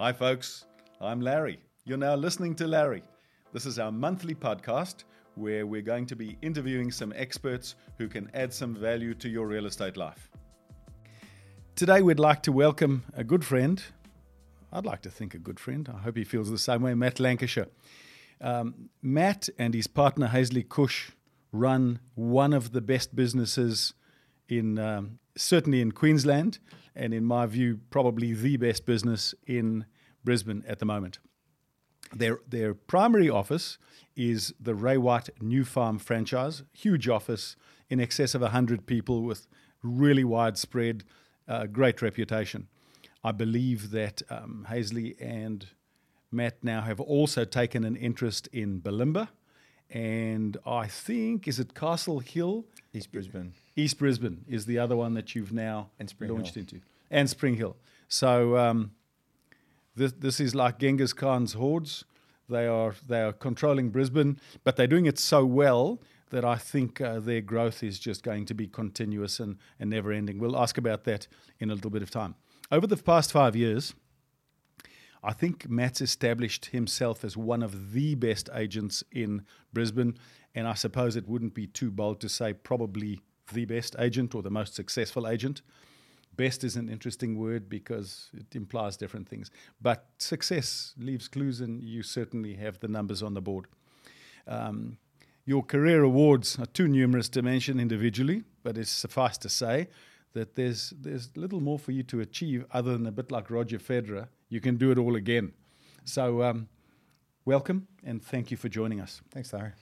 Hi, folks. I'm Larry. You're now listening to Larry. This is our monthly podcast where we're going to be interviewing some experts who can add some value to your real estate life. Today, we'd like to welcome a good friend. I'd like to think a good friend. I hope he feels the same way, Matt Lancashire. Um, Matt and his partner, Haesley Cush, run one of the best businesses in um, certainly in Queensland, and in my view, probably the best business in Brisbane at the moment. Their their primary office is the Ray White New Farm franchise, huge office in excess of hundred people with really widespread, uh, great reputation. I believe that um, Haesley and Matt now have also taken an interest in Bulimba, and I think is it Castle Hill, East Brisbane. East Brisbane is the other one that you've now launched Hill. into, and Spring Hill. So um, this this is like Genghis Khan's hordes. They are they are controlling Brisbane, but they're doing it so well that I think uh, their growth is just going to be continuous and, and never ending. We'll ask about that in a little bit of time. Over the past five years, I think Matt's established himself as one of the best agents in Brisbane, and I suppose it wouldn't be too bold to say probably the best agent or the most successful agent. Best is an interesting word because it implies different things, but success leaves clues, and you certainly have the numbers on the board. Um, your career awards are too numerous to mention individually, but it's suffice to say that there's there's little more for you to achieve other than a bit like Roger Federer. You can do it all again. So, um, welcome and thank you for joining us. Thanks, Larry.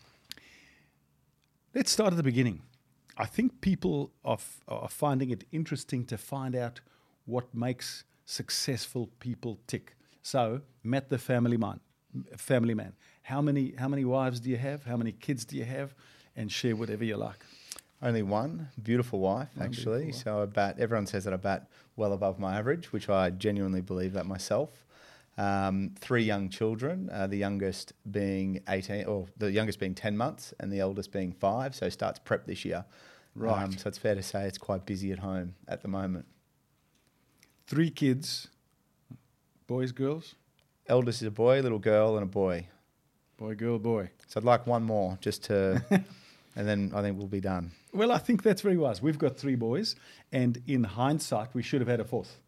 Let's start at the beginning. I think people are, f- are finding it interesting to find out what makes successful people tick. So, met the family man, family man. How many how many wives do you have? How many kids do you have? And share whatever you like. Only one beautiful wife, One actually. beautiful So I bat. Everyone says that I bat well above my average, which I genuinely believe that myself. Um, three young children. Uh, the youngest being eighteen, or the youngest being ten months, and the eldest being five. So starts prep this year. Right. Um, so it's fair to say it's quite busy at home at the moment. Three kids, boys, girls, Eldest is a boy, little girl, and a boy. boy, girl, boy. So I'd like one more just to, and then I think we'll be done. Well, I think that's very wise. We've got three boys, and in hindsight, we should have had a fourth.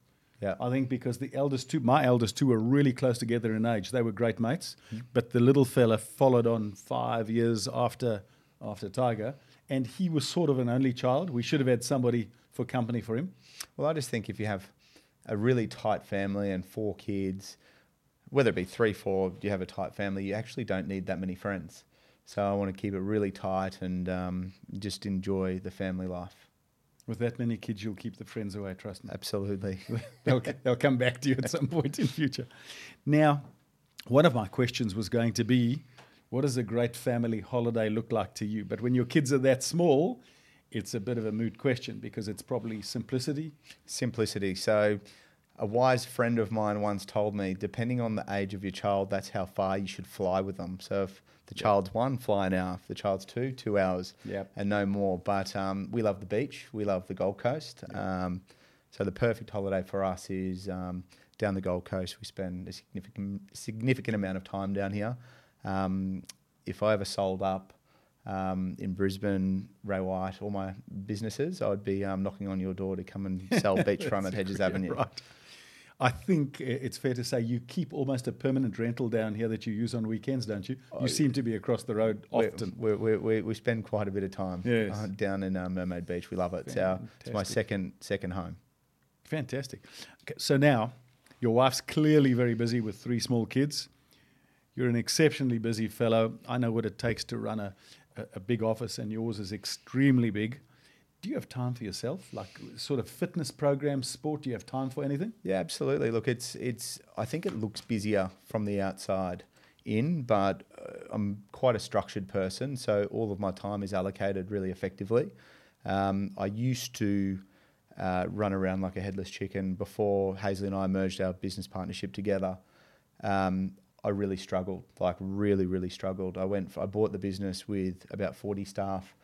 Yeah. I think because the eldest two, my eldest two, were really close together in age. They were great mates, mm-hmm. but the little fella followed on five years after after Tiger, and he was sort of an only child. We should have had somebody for company for him. Well, I just think if you have a really tight family and four kids, whether it be three, four, you have a tight family, you actually don't need that many friends. So I want to keep it really tight and um, just enjoy the family life. With that many kids, you'll keep the friends away. Trust me. Absolutely. they'll, they'll come back to you at some point in future. Now, one of my questions was going to be, what does a great family holiday look like to you? But when your kids are that small, it's a bit of a moot question because it's probably simplicity. Simplicity. So a wise friend of mine once told me, depending on the age of your child, that's how far you should fly with them. So if the child's one, fly an hour. If the child's two, two hours Yep. and no more. But um, we love the beach. We love the Gold Coast. Um, so the perfect holiday for us is um, down the Gold Coast. We spend a significant significant amount of time down here. Um, if I ever sold up um, in Brisbane, Ray White, all my businesses, I'd be um, knocking on your door to come and sell beachfront at Hedges Avenue. Right. I think uh, it's fair to say you keep almost a permanent rental down here that you use on weekends, don't you? You seem to be across the road often. We, we, we, we spend quite a bit of time Yes. uh, down in uh, Mermaid Beach. We love it. It's, our, it's my second second home. Fantastic. Okay, so now your wife's clearly very busy with three small kids. You're an exceptionally busy fellow. I know what it takes to run a, a, a big office, and yours is extremely big. Do you have time for yourself, like sort of fitness programs, sport? Do you have time for anything? Yeah, absolutely. Look, it's it's. I think it looks busier from the outside in, but uh, I'm quite a structured person, so all of my time is allocated really effectively. Um, I used to uh, run around like a headless chicken before Haesley and I merged our business partnership together. Um, I really struggled, like really, really struggled. I went, I bought the business with about 40 staff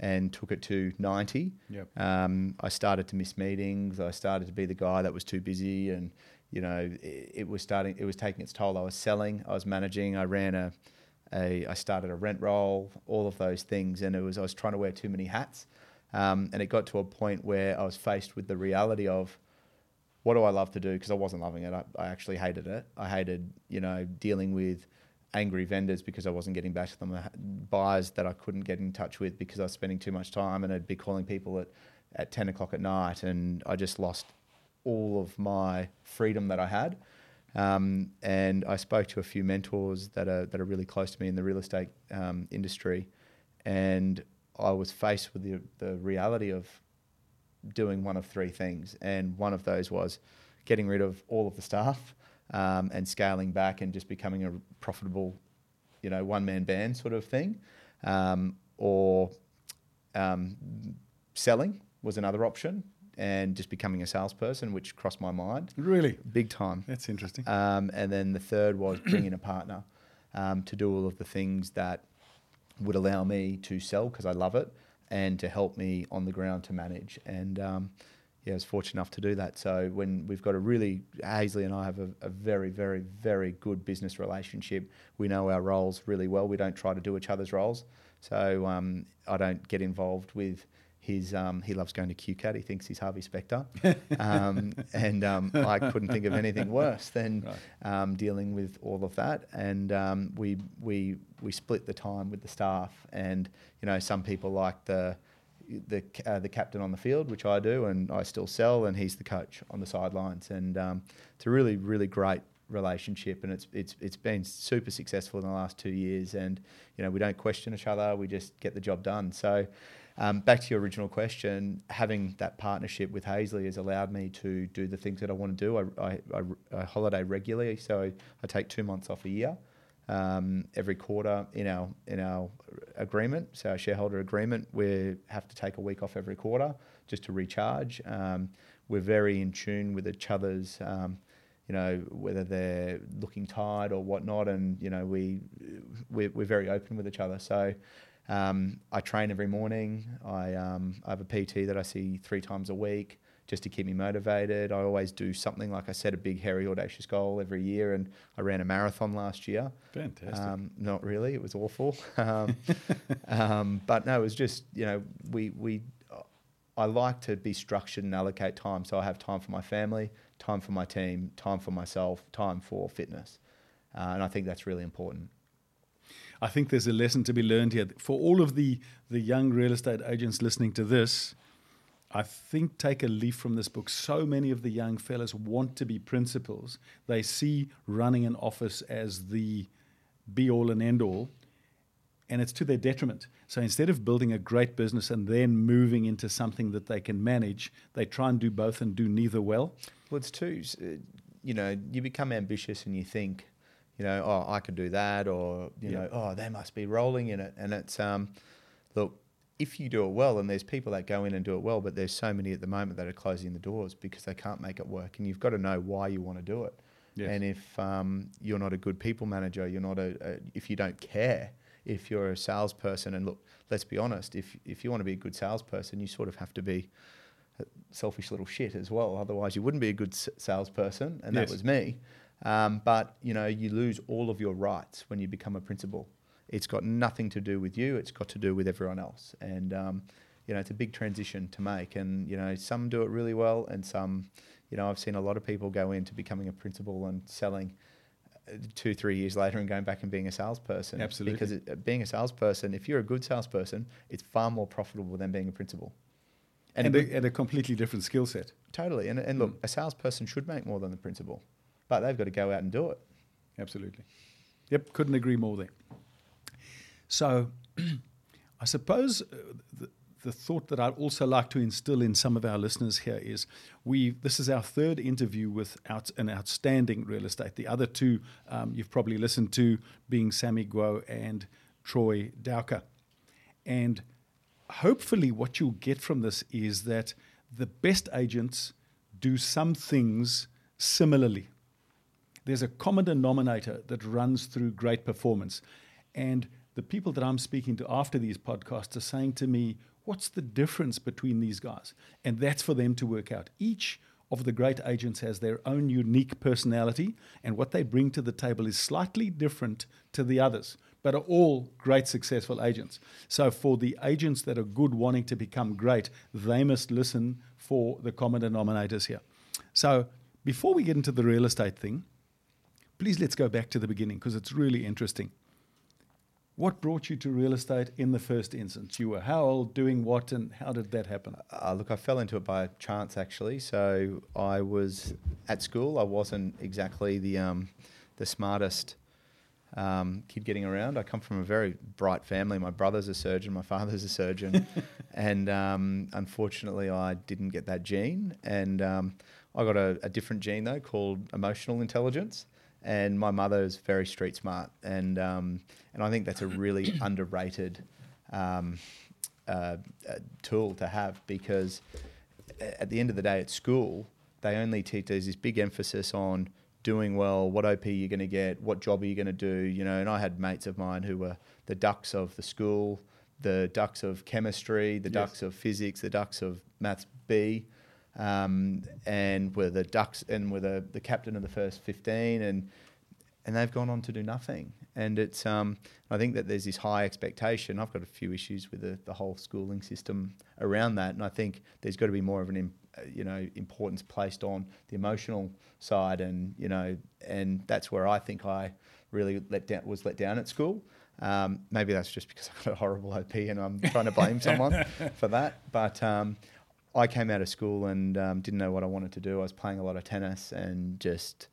and took it to 90. Yep. Um, I started to miss meetings. I started to be the guy that was too busy and, you know, it, it was starting, it was taking its toll. I was selling, I was managing, I ran a, a, I started a rent roll, all of those things, and it was I was trying to wear too many hats, um, and it got to a point where I was faced with the reality of what do I love to do because I wasn't loving it. I, I actually hated it. I hated you know dealing with angry vendors because I wasn't getting back to them, buyers that I couldn't get in touch with because I was spending too much time, and I'd be calling people at at ten o'clock at night, and I just lost all of my freedom that I had. Um, and I spoke to a few mentors that are that are really close to me in the real estate um, industry, and I was faced with the the reality of doing one of three things, and one of those was getting rid of all of the staff and scaling back and just becoming a profitable, you know, one man band sort of thing, um, or um, selling was another option and just becoming a salesperson, which crossed my mind. Really? Big time. That's interesting. Um, and then the third was bringing a partner um, to do all of the things that would allow me to sell because I love it and to help me on the ground to manage. And um, yeah, I was fortunate enough to do that. So when we've got a really, Haesley and I have a, a, very, very, very good business relationship. We know our roles really well. We don't try to do each other's roles. So um, I don't get involved with his. um, he loves going to QCAT. He thinks he's Harvey Specter. Um, and um, I couldn't think of anything worse than right. Um, dealing with all of that. And um, we, we, we split the time with the staff. And, you know, some people like the, the, uh, the captain on the field, which I do, and I still sell, and he's the coach on the sidelines. And um, it's a really, really great relationship and it's it's it's been super successful in the last two years and you know we don't question each other we just get the job done so um, back to your original question, having that partnership with Haesley has allowed me to do the things that I want to do. I, I, I, I holiday regularly, so I, I, take two months off a year. Um, every quarter in our in our agreement, so our shareholder agreement, we have to take a week off every quarter just to recharge. Um, we're very in tune with each other's, um, you know, whether they're looking tired or whatnot, and you know we we're, we're very open with each other. So um, I train every morning. I, um, I have a PT that I see three times a week just to keep me motivated. I always do something like I set a big, hairy, audacious goal every year, and I ran a marathon last year. Fantastic. Um, not really. It was awful. Um, um, but no, it was just you know we we. I like to be structured and allocate time, so I have time for my family, time for my team, time for myself, time for fitness, uh, and I think that's really important. I think there's a lesson to be learned here. For all of the, the young real estate agents listening to this, I think take a leaf from this book. So many of the young fellas want to be principals. They see running an office as the be all and end all, and it's to their detriment. So instead of building a great business and then moving into something that they can manage, they try and do both and do neither well. Well, it's too, you know, you become ambitious and you think, you know, oh, I could do that, or you know, oh, they must be rolling in it. And it's um, look, if you do it well, and there's people that go in and do it well, but there's so many at the moment that are closing the doors because they can't make it work, and you've got to know why you want to do it. Yes. And if um, you're not a good people manager, you're not a, a, if you don't care, if you're a salesperson, and look, let's be honest, if if you want to be a good salesperson, you sort of have to be a selfish little shit as well. Otherwise, you wouldn't be a good salesperson, and yes. that was me. Um, but you know, you lose all of your rights when you become a principal. It's got nothing to do with you. It's got to do with everyone else. And um, you know, it's a big transition to make. And you know, some do it really well, and some, you know, I've seen a lot of people go into becoming a principal and selling uh, two, three years later and going back and being a salesperson. Absolutely. Because it, being a salesperson, if you're a good salesperson, it's far more profitable than being a principal. And, and, a, and a, completely different skill set. Totally. And, and look, mm. a salesperson should make more than the principal but they've got to go out and do it. Absolutely. Yep, couldn't agree more there. So, I suppose uh, the, the thought that I'd also like to instill in some of our listeners here is we this is our third interview with out, an outstanding real estate. The other two um, you've probably listened to being Sammy Guo and Troy Dowker. And hopefully what you'll get from this is that the best agents do some things similarly there's a common denominator that runs through great performance. And the people that I'm speaking to after these podcasts are saying to me, What's the difference between these guys? And that's for them to work out. Each of the great agents has their own unique personality, and what they bring to the table is slightly different to the others, but are all great successful agents. So, for the agents that are good wanting to become great, they must listen for the common denominators here. So, before we get into the real estate thing, please let's go back to the beginning because it's really interesting. What brought you to real estate in the first instance? You were how old, doing what, and how did that happen? Uh, look, I fell into it by chance actually. So I was at school. I wasn't exactly the um, the smartest um, kid getting around. I come from a very bright family. My brother's a surgeon, my father's a surgeon, and um, unfortunately, I didn't get that gene. And um, I got a, a different gene though called emotional intelligence and my mother is very street smart, and um, and I think that's a really underrated um, uh, uh, tool to have because at the end of the day, at school, they only teach. There's this big emphasis on doing well, what OP you're going to get, what job are you going to do, you know. And I had mates of mine who were the dux of the school, the dux of chemistry, the yes. dux of physics, the dux of maths B um, and were the Dux and were the, the captain of the first 15 and and they've gone on to do nothing. And it's um, I think that there's this high expectation. I've got a few issues with the, the whole schooling system around that, and I think there's got to be more of an you know importance placed on the emotional side, and you know, and that's where I think I really let down was let down at school. Um, maybe that's just because I got a horrible OP and I'm trying to blame someone for that. But um, I came out of school and um, didn't know what I wanted to do. I was playing a lot of tennis and just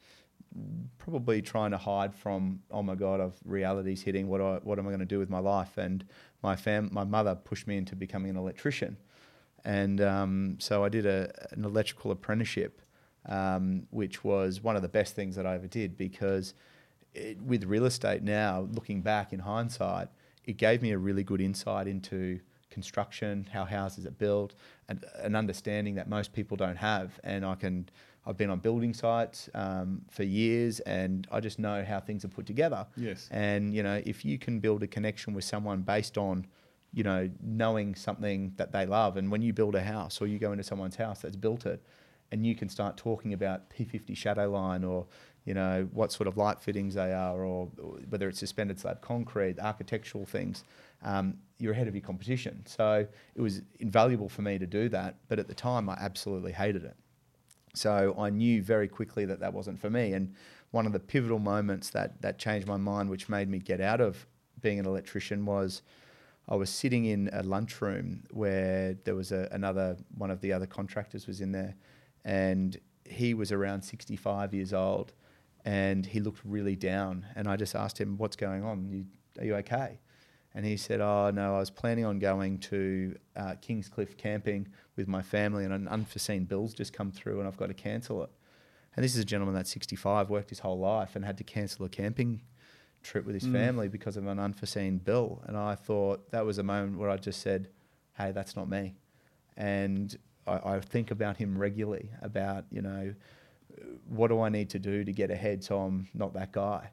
probably trying to hide from oh my god, of reality's hitting. What I, what am I going to do with my life? And my fam, my mother pushed me into becoming an electrician, and um, so I did a, an electrical apprenticeship, um, which was one of the best things that I ever did because it, with real estate now, looking back in hindsight, it gave me a really good insight into construction, how houses are built, and an understanding that most people don't have. And I can, I've been on building sites um, for years, and I just know how things are put together. Yes. And you know, if you can build a connection with someone based on, you know, knowing something that they love, and when you build a house or you go into someone's house that's built it, and you can start talking about P50 shadow line or you know what sort of light fittings they are, or, or whether it's suspended slab concrete, architectural things um, you're ahead of your competition. So it was invaluable for me to do that. But at the time, I absolutely hated it. So I knew very quickly that that wasn't for me. And one of the pivotal moments that, that changed my mind, which made me get out of being an electrician, was I was sitting in a lunchroom where there was a, another one of the other contractors was in there, and he was around 65 years old, and he looked really down. And I just asked him, "What's going on? You, are you okay?" And he said, Oh, no, I was planning on going to uh, Kingscliff camping with my family, and an unforeseen bill's just come through, and I've got to cancel it. And this is a gentleman that's 65, worked his whole life, and had to cancel a camping trip with his mm. family because of an unforeseen bill. And I thought that was a moment where I just said, Hey, that's not me. And I, I think about him regularly about, you know, what do I need to do to get ahead so I'm not that guy?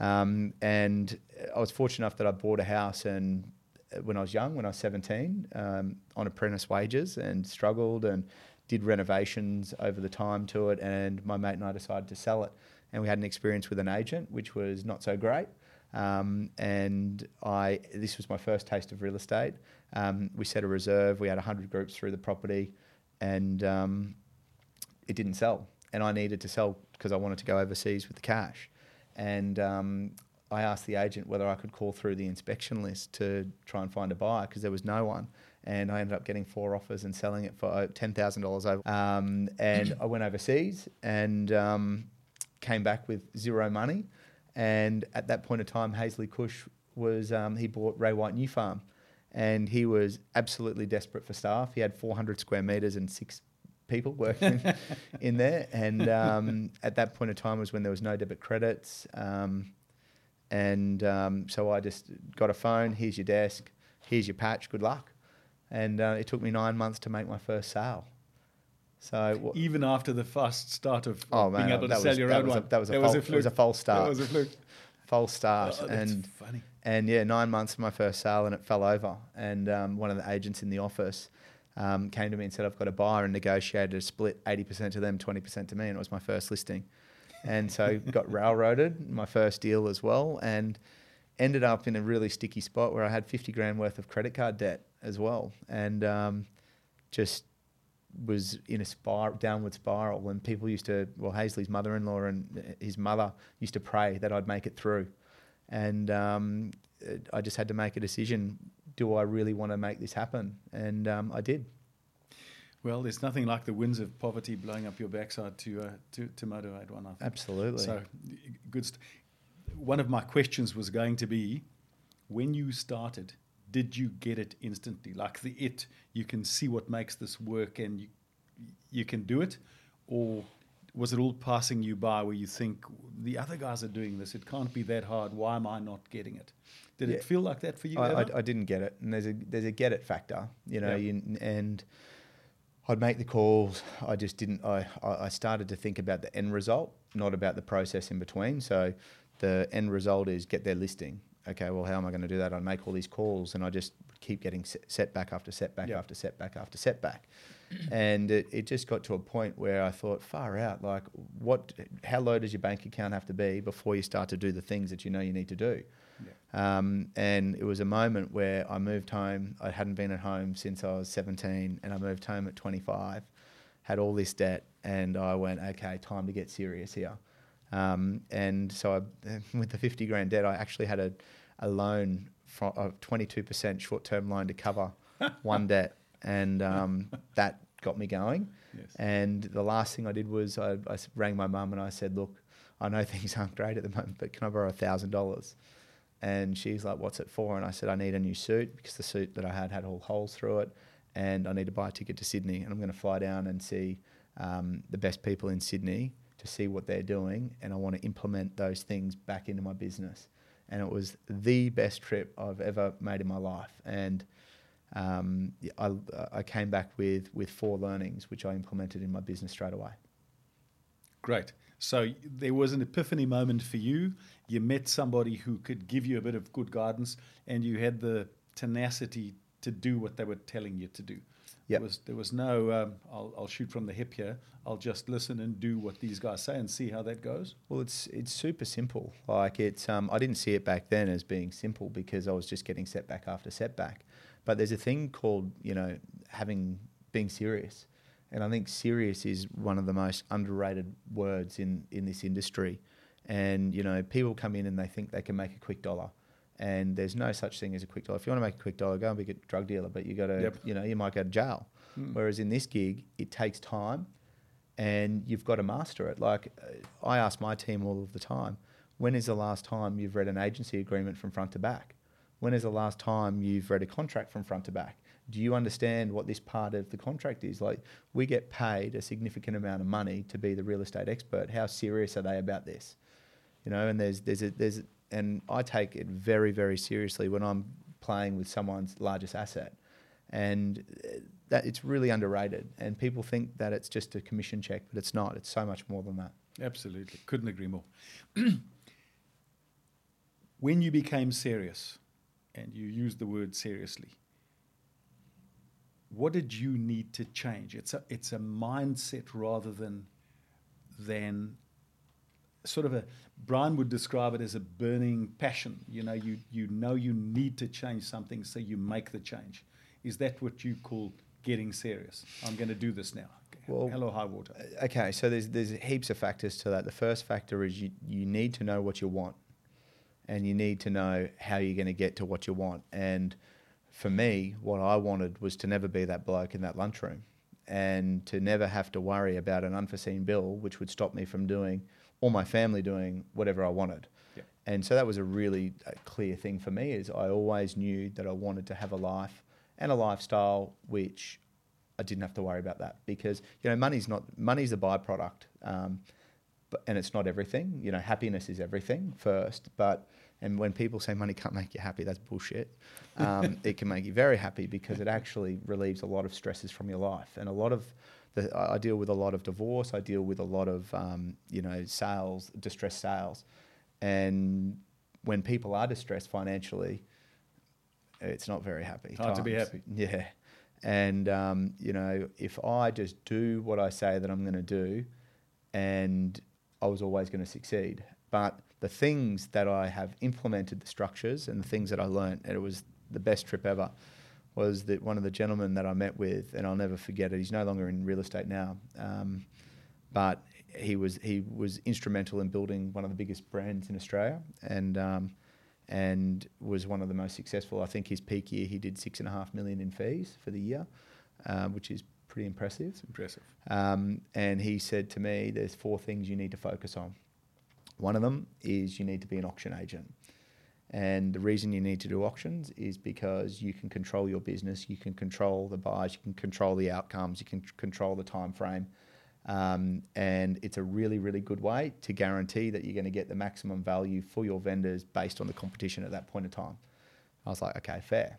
Um, and I was fortunate enough that I bought a house and uh, when I was young, when I was 17, um, on apprentice wages and struggled and did renovations over the time to it. And my mate and I decided to sell it. And we had an experience with an agent, which was not so great. Um, and I, this was my first taste of real estate. Um, we set a reserve. We had 100 groups through the property, and um, it didn't sell. And I needed to sell because I wanted to go overseas with the cash and um, I asked the agent whether I could call through the inspection list to try and find a buyer because there was no one. And I ended up getting four offers and selling it for ten thousand dollars over. Um, and I went overseas and um, came back with zero money. And at that point in time, Haesley Cush was um, he bought Ray White New Farm, and he was absolutely desperate for staff. He had 400 square meters and six people working in there. And um, at that point in time was when there was no debit credits. Um, and um, so I just got a phone. Here's your desk. Here's your patch. Good luck. And uh, it took me nine months to make my first sale. So even after the first start of oh, being able to sell was, your own one, a, that was a, false, was a, was a false start. That was a fluke. False start. Oh, and funny. And yeah, nine months of my first sale, and it fell over. And um, one of the agents in the office um, came to me and said, I've got a buyer and negotiated a split 80% to them, 20% to me. And it was my first listing. And so got railroaded, my first deal as well. And ended up in a really sticky spot where I had 50 grand worth of credit card debt as well. And um, just was in a spiral, downward spiral. And people used to, well, Haesley's mother in law and his mother used to pray that I'd make it through. And um, I just had to make a decision do I really want to make this happen? And um, I did. Well, there's nothing like the winds of poverty blowing up your backside to uh, to, to motivate one. I think. Absolutely. So, good. St- one of my questions was going to be, when you started, did you get it instantly? Like the it, you can see what makes this work, and you you can do it, or was it all passing you by where you think the other guys are doing this? It can't be that hard. Why am I not getting it? Did yeah. it feel like that for you? I, I, I, didn't get it, and there's a there's a get it factor, you know, yeah. you, and I'd make the calls. I just didn't. I I started to think about the end result, not about the process in between. So the end result is get their listing. Okay, well, how am I going to do that? I'd make all these calls, and I just keep getting setback after setback after setback after setback and it, it just got to a point where I thought, far out, like what? How low does your bank account have to be before you start to do the things that you know you need to do? Yeah. Um, and it was a moment where I moved home. I hadn't been at home since I was 17, and I moved home at 25. Had all this debt, and I went, okay, time to get serious here. Um, and so, I, with the 50 grand debt, I actually had a, a loan, of 22% short term loan to cover one debt and um, that got me going. Yes. And the last thing I did was I, I rang my mum and I said, "Look, I know things aren't great at the moment, but can I borrow a thousand dollars?" And she's like, "What's it for?" And I said, "I need a new suit because the suit that I had had all holes through it, and I need to buy a ticket to Sydney, and I'm going to fly down and see um, the best people in Sydney to see what they're doing, and I want to implement those things back into my business." And it was the best trip I've ever made in my life, and um, I, I came back with, with four learnings, which I implemented in my business straight away. Great. So there was an epiphany moment for you. You met somebody who could give you a bit of good guidance, and you had the tenacity to do what they were telling you to do. Yep. There was there was no um, I'll, I'll shoot from the hip here. I'll just listen and do what these guys say and see how that goes. Well, it's it's super simple. Like it's um, I didn't see it back then as being simple because I was just getting setback after setback. But there's a thing called, you know, having being serious. And I think serious is one of the most underrated words in, in this industry. And, you know, people come in and they think they can make a quick dollar. And there's no such thing as a quick dollar. If you want to make a quick dollar, go and be a drug dealer, but you got to, yep. you know, you might go to jail. Mm. Whereas in this gig, it takes time and you've got to master it. Like I ask my team all of the time, when is the last time you've read an agency agreement from front to back? When is the last time you've read a contract from front to back? Do you understand what this part of the contract is? Like, we get paid a significant amount of money to be the real estate expert. How serious are they about this? You know, and there's there's a, there's and I take it very very seriously when I'm playing with someone's largest asset, and uh, that it's really underrated. And people think that it's just a commission check, but it's not. It's so much more than that. Absolutely, couldn't agree more. when you became serious, and you use the word seriously. What did you need to change? It's a it's a mindset rather than than sort of a Brian would describe it as a burning passion. You know, you you know you need to change something, so you make the change. Is that what you call getting serious? I'm going to do this now. Well, hello, high water. Okay, so there's there's heaps of factors to that. The first factor is you you need to know what you want and you need to know how you're going to get to what you want. And for me, what I wanted was to never be that bloke in that lunchroom and to never have to worry about an unforeseen bill, which would stop me from doing or my family doing whatever I wanted. Yeah. And so that was a really uh, clear thing for me is I always knew that I wanted to have a life and a lifestyle which I didn't have to worry about that because you know money's not money's a byproduct. Um, but, and it's not everything. You know, happiness is everything first. But and when people say money can't make you happy, that's bullshit. Um, it can make you very happy because it actually relieves a lot of stresses from your life. And a lot of the, I deal with a lot of divorce. I deal with a lot of um, you know sales, distressed sales, and when people are distressed financially, it's not very happy. Hard times. to be happy. Yeah. And um, you know, if I just do what I say that I'm going to do, and I was always going to succeed. But the things that I have implemented, the structures and the things that I learned, and it was the best trip ever, was that one of the gentlemen that I met with, and I'll never forget it. He's no longer in real estate now, um, but he was he was instrumental in building one of the biggest brands in Australia, and um, and was one of the most successful. I think his peak year he did six and a half million in fees for the year, um, which is pretty impressive. It's impressive. Um, and he said to me, "There's four things you need to focus on. One of them is you need to be an auction agent." And the reason you need to do auctions is because you can control your business, you can control the buyers, you can control the outcomes, you can control the time frame. Um, and it's a really, really good way to guarantee that you're going to get the maximum value for your vendors based on the competition at that point in time. I was like, okay, fair.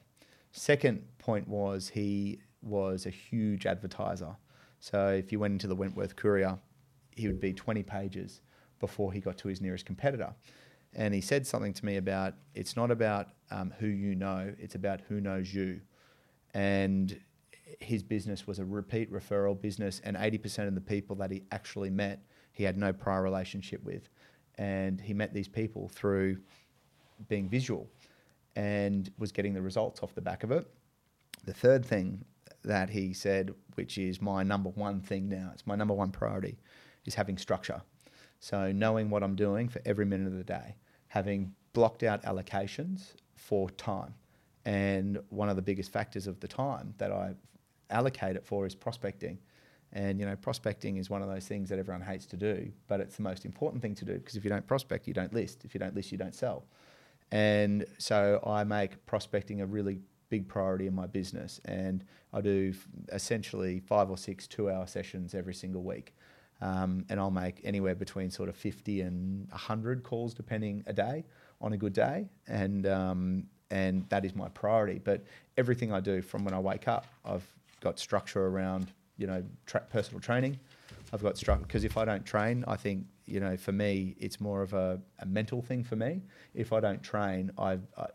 Second point was he was a huge advertiser. So if you went into the Wentworth Courier, he would be 20 pages before he got to his nearest competitor. And he said something to me about it's not about um, who you know, it's about who knows you. And his business was a repeat referral business, and 80% of the people that he actually met, he had no prior relationship with. And he met these people through being visual and was getting the results off the back of it. The third thing that he said, which is my number one thing now, it's my number one priority, is having structure. So knowing what I'm doing for every minute of the day, having blocked out allocations for time. And one of the biggest factors of the time that I allocate it for is prospecting. And you know, prospecting is one of those things that everyone hates to do, but it's the most important thing to do because if you don't prospect, you don't list. If you don't list, you don't sell. And so I make prospecting a really big priority in my business, and I do essentially five or six two-hour sessions every single week. Um, and I'll make anywhere between sort of 50 and 100 calls depending a day on a good day. And, um, and that is my priority. But everything I do from when I wake up, I've got structure around, you know, tra- personal training. I've got structure because if I don't train, I think, you know, for me, it's more of a, a mental thing for me. If I don't train, I, I,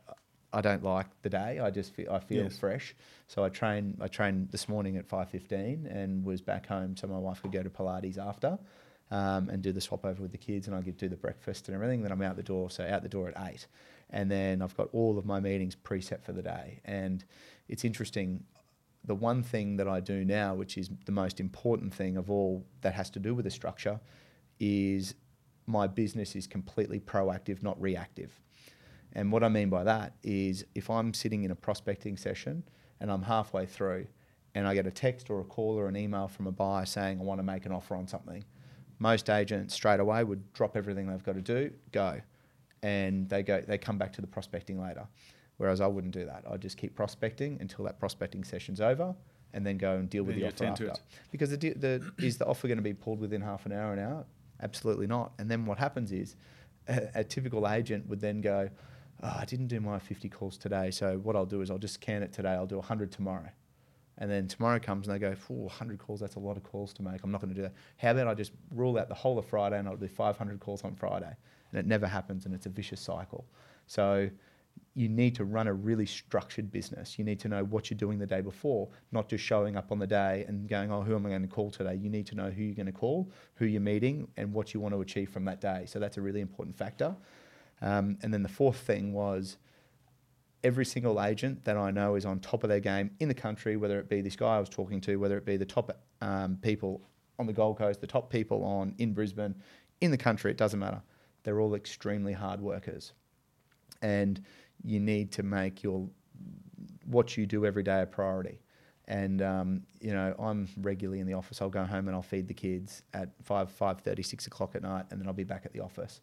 I don't like the day. I just feel, I feel Yes. fresh. So I train. I trained this morning at five fifteen and was back home, so my wife could go to Pilates after, um, and do the swap over with the kids, and I could do the breakfast and everything. Then I'm out the door. So out the door at eight, and then I've got all of my meetings preset for the day. And it's interesting. The one thing that I do now, which is the most important thing of all that has to do with the structure, is my business is completely proactive, not reactive. And what I mean by that is if I'm sitting in a prospecting session and I'm halfway through and I get a text or a call or an email from a buyer saying I want to make an offer on something, most agents straight away would drop everything they've got to do, go, and they go they come back to the prospecting later. Whereas I wouldn't do that. I'd just keep prospecting until that prospecting session's over and then go and deal with Then the offer after. Because the, the, is the offer going to be pulled within half an hour, an hour? Absolutely not. And then what happens is a, a typical agent would then go, oh, I didn't do my 50 calls today. So what I'll do is I'll just scan it today. I'll do 100 tomorrow. And then tomorrow comes and they go, "Ooh, 100 calls, that's a lot of calls to make. I'm not going to do that. How about I just rule out the whole of Friday and I'll do 500 calls on Friday? And it never happens and it's a vicious cycle. So you need to run a really structured business. You need to know what you're doing the day before, not just showing up on the day and going, oh, who am I going to call today? You need to know who you're going to call, who you're meeting, and what you want to achieve from that day. So that's a really important factor. Um, and then the fourth thing was every single agent that I know is on top of their game in the country, whether it be this guy I was talking to, whether it be the top um, people on the Gold Coast, the top people on in Brisbane, in the country, it doesn't matter. They're all extremely hard workers, and you need to make your what you do every day a priority. And um, you know, I'm regularly in the office. I'll go home and I'll feed the kids at five, five thirty, six o'clock at night, and then I'll be back at the office.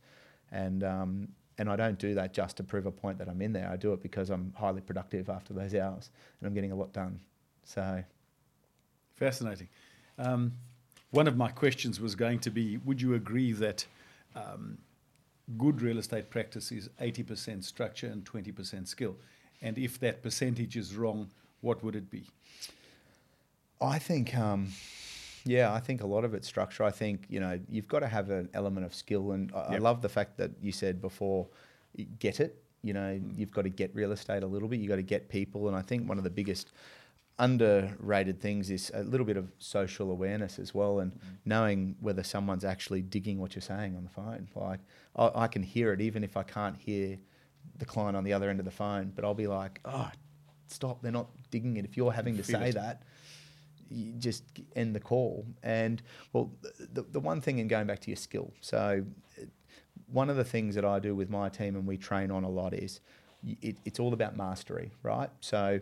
And um, and I don't do that just to prove a point that I'm in there. I do it because I'm highly productive after those hours, and I'm getting a lot done. So Fascinating. Um, one of my questions was going to be Would you agree that um, good real estate practice is 80% structure and 20% skill? And if that percentage is wrong, what would it be? I think, um, yeah, I think a lot of it's structure. I think you know you've got to have an element of skill, and I, I love the fact that you said before, get it. You know, mm. you've got to get real estate a little bit. You've got to get people, and I think one of the biggest underrated things is a little bit of social awareness as well, and mm. knowing whether someone's actually digging what you're saying on the phone. Like I, I can hear it even if I can't hear the client on the other end of the phone, but I'll be like, oh, stop! They're not digging it. If you're having to say that, just end the call. And well, the, the one thing in going back to your skill. So, uh, one of the things that I do with my team and we train on a lot is it, it's all about mastery, right? So,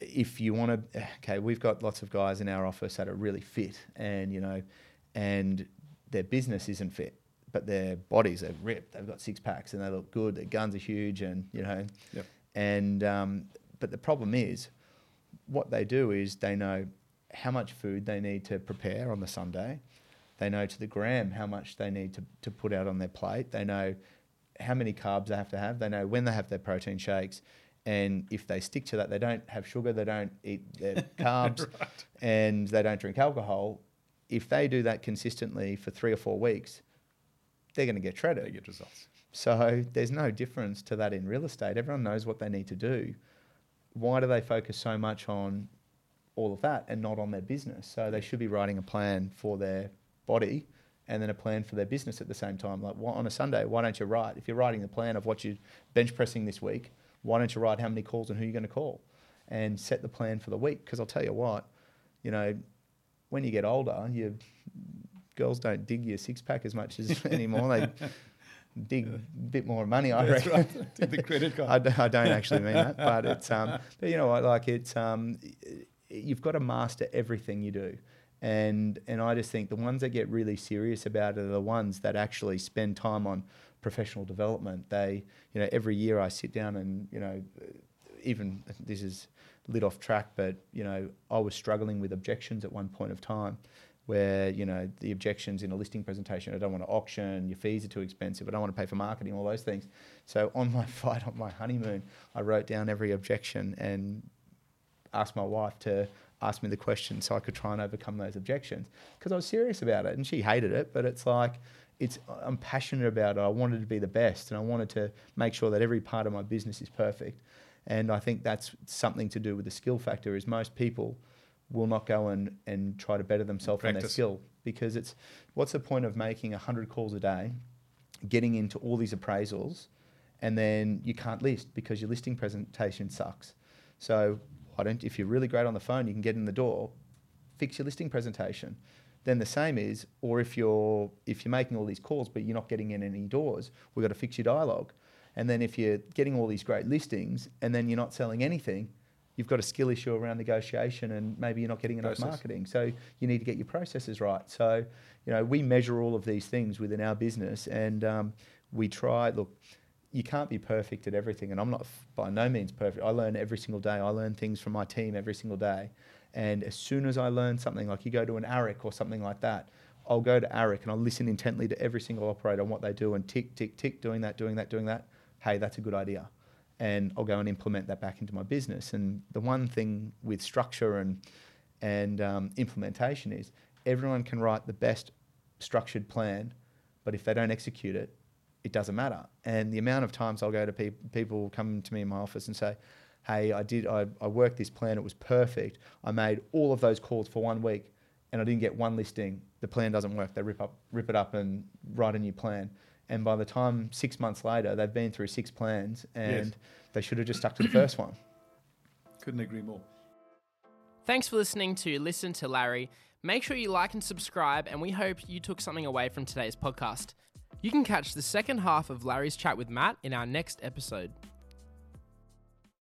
if you want to, okay, we've got lots of guys in our office that are really fit and, you know, and their business isn't fit, but their bodies are ripped. They've got six packs and they look good. Their guns are huge and, you know, Yep. and, um, but the problem is what they do is they know how much food they need to prepare on the Sunday. They know to the gram how much they need to, to put out on their plate. They know how many carbs they have to have. They know when they have their protein shakes. And if they stick to that, they don't have sugar, they don't eat their carbs, Right. and they don't drink alcohol. If they do that consistently for three or four weeks, they're going to get shredded. They get results. So there's no difference to that in real estate. Everyone knows what they need to do. Why do they focus so much on all of that and not on their business? So they should be writing a plan for their body and then a plan for their business at the same time. Like on a Sunday, why don't you write? If you're writing the plan of what you're bench pressing this week, why don't you write how many calls and who you're going to call and set the plan for the week? Because I'll tell you what, you know, when you get older, you girls don't dig your six pack as much as anymore. They dig a bit more money, I That's reckon. right. Take the credit card. I don't actually mean that, but it's um, but you know what, like it's um, you've got to master everything you do, and and I just think the ones that get really serious about it are the ones that actually spend time on professional development. They, you know, every year I sit down and you know, even this is lit off track, but you know, I was struggling with objections at one point of time. Where you know the objections in a listing presentation, I don't want to auction, your fees are too expensive, I don't want to pay for marketing, all those things. So on my flight on my honeymoon, I wrote down every objection and asked my wife to ask me the question so I could try and overcome those objections because I was serious about it and she hated it, but it's like it's I'm passionate about it. I wanted to be the best and I wanted to make sure that every part of my business is perfect. And I think that's something to do with the skill factor is most people will not go and, and try to better themselves on their skill because it's what's the point of making 100 calls a day, getting into all these appraisals, and then you can't list because your listing presentation sucks. So why don't if you're really great on the phone, you can get in the door, fix your listing presentation. Then the same is, or if you're if you're making all these calls but you're not getting in any doors, we've got to fix your dialogue. And then if you're getting all these great listings and then you're not selling anything, you've got a skill issue around negotiation and maybe you're not getting enough Process. marketing. So you need to get your processes right. So, you know, we measure all of these things within our business and um, we try, look, you can't be perfect at everything. And I'm not by no means perfect. I learn every single day. I learn things from my team every single day. And as soon as I learn something, like you go to an AREC or something like that, I'll go to AREC and I'll listen intently to every single operator and what they do and tick, tick, tick, doing that, doing that, doing that. Hey, that's a good idea. And I'll go and implement that back into my business. And the one thing with structure and, and um, implementation is everyone can write the best structured plan, but if they don't execute it, it doesn't matter. And the amount of times I'll go to pe- people come to me in my office and say, "Hey, I did. I, I worked this plan. It was perfect. I made all of those calls for one week, and I didn't get one listing. The plan doesn't work. They rip up, rip it up, and write a new plan. And by the time six months later, they've been through six plans, and Yes. they should have just stuck to the first one. Couldn't agree more. Thanks for listening to Listen to Larry. Make sure you like and subscribe, and we hope you took something away from today's podcast. You can catch the second half of Larry's chat with Matt in our next episode.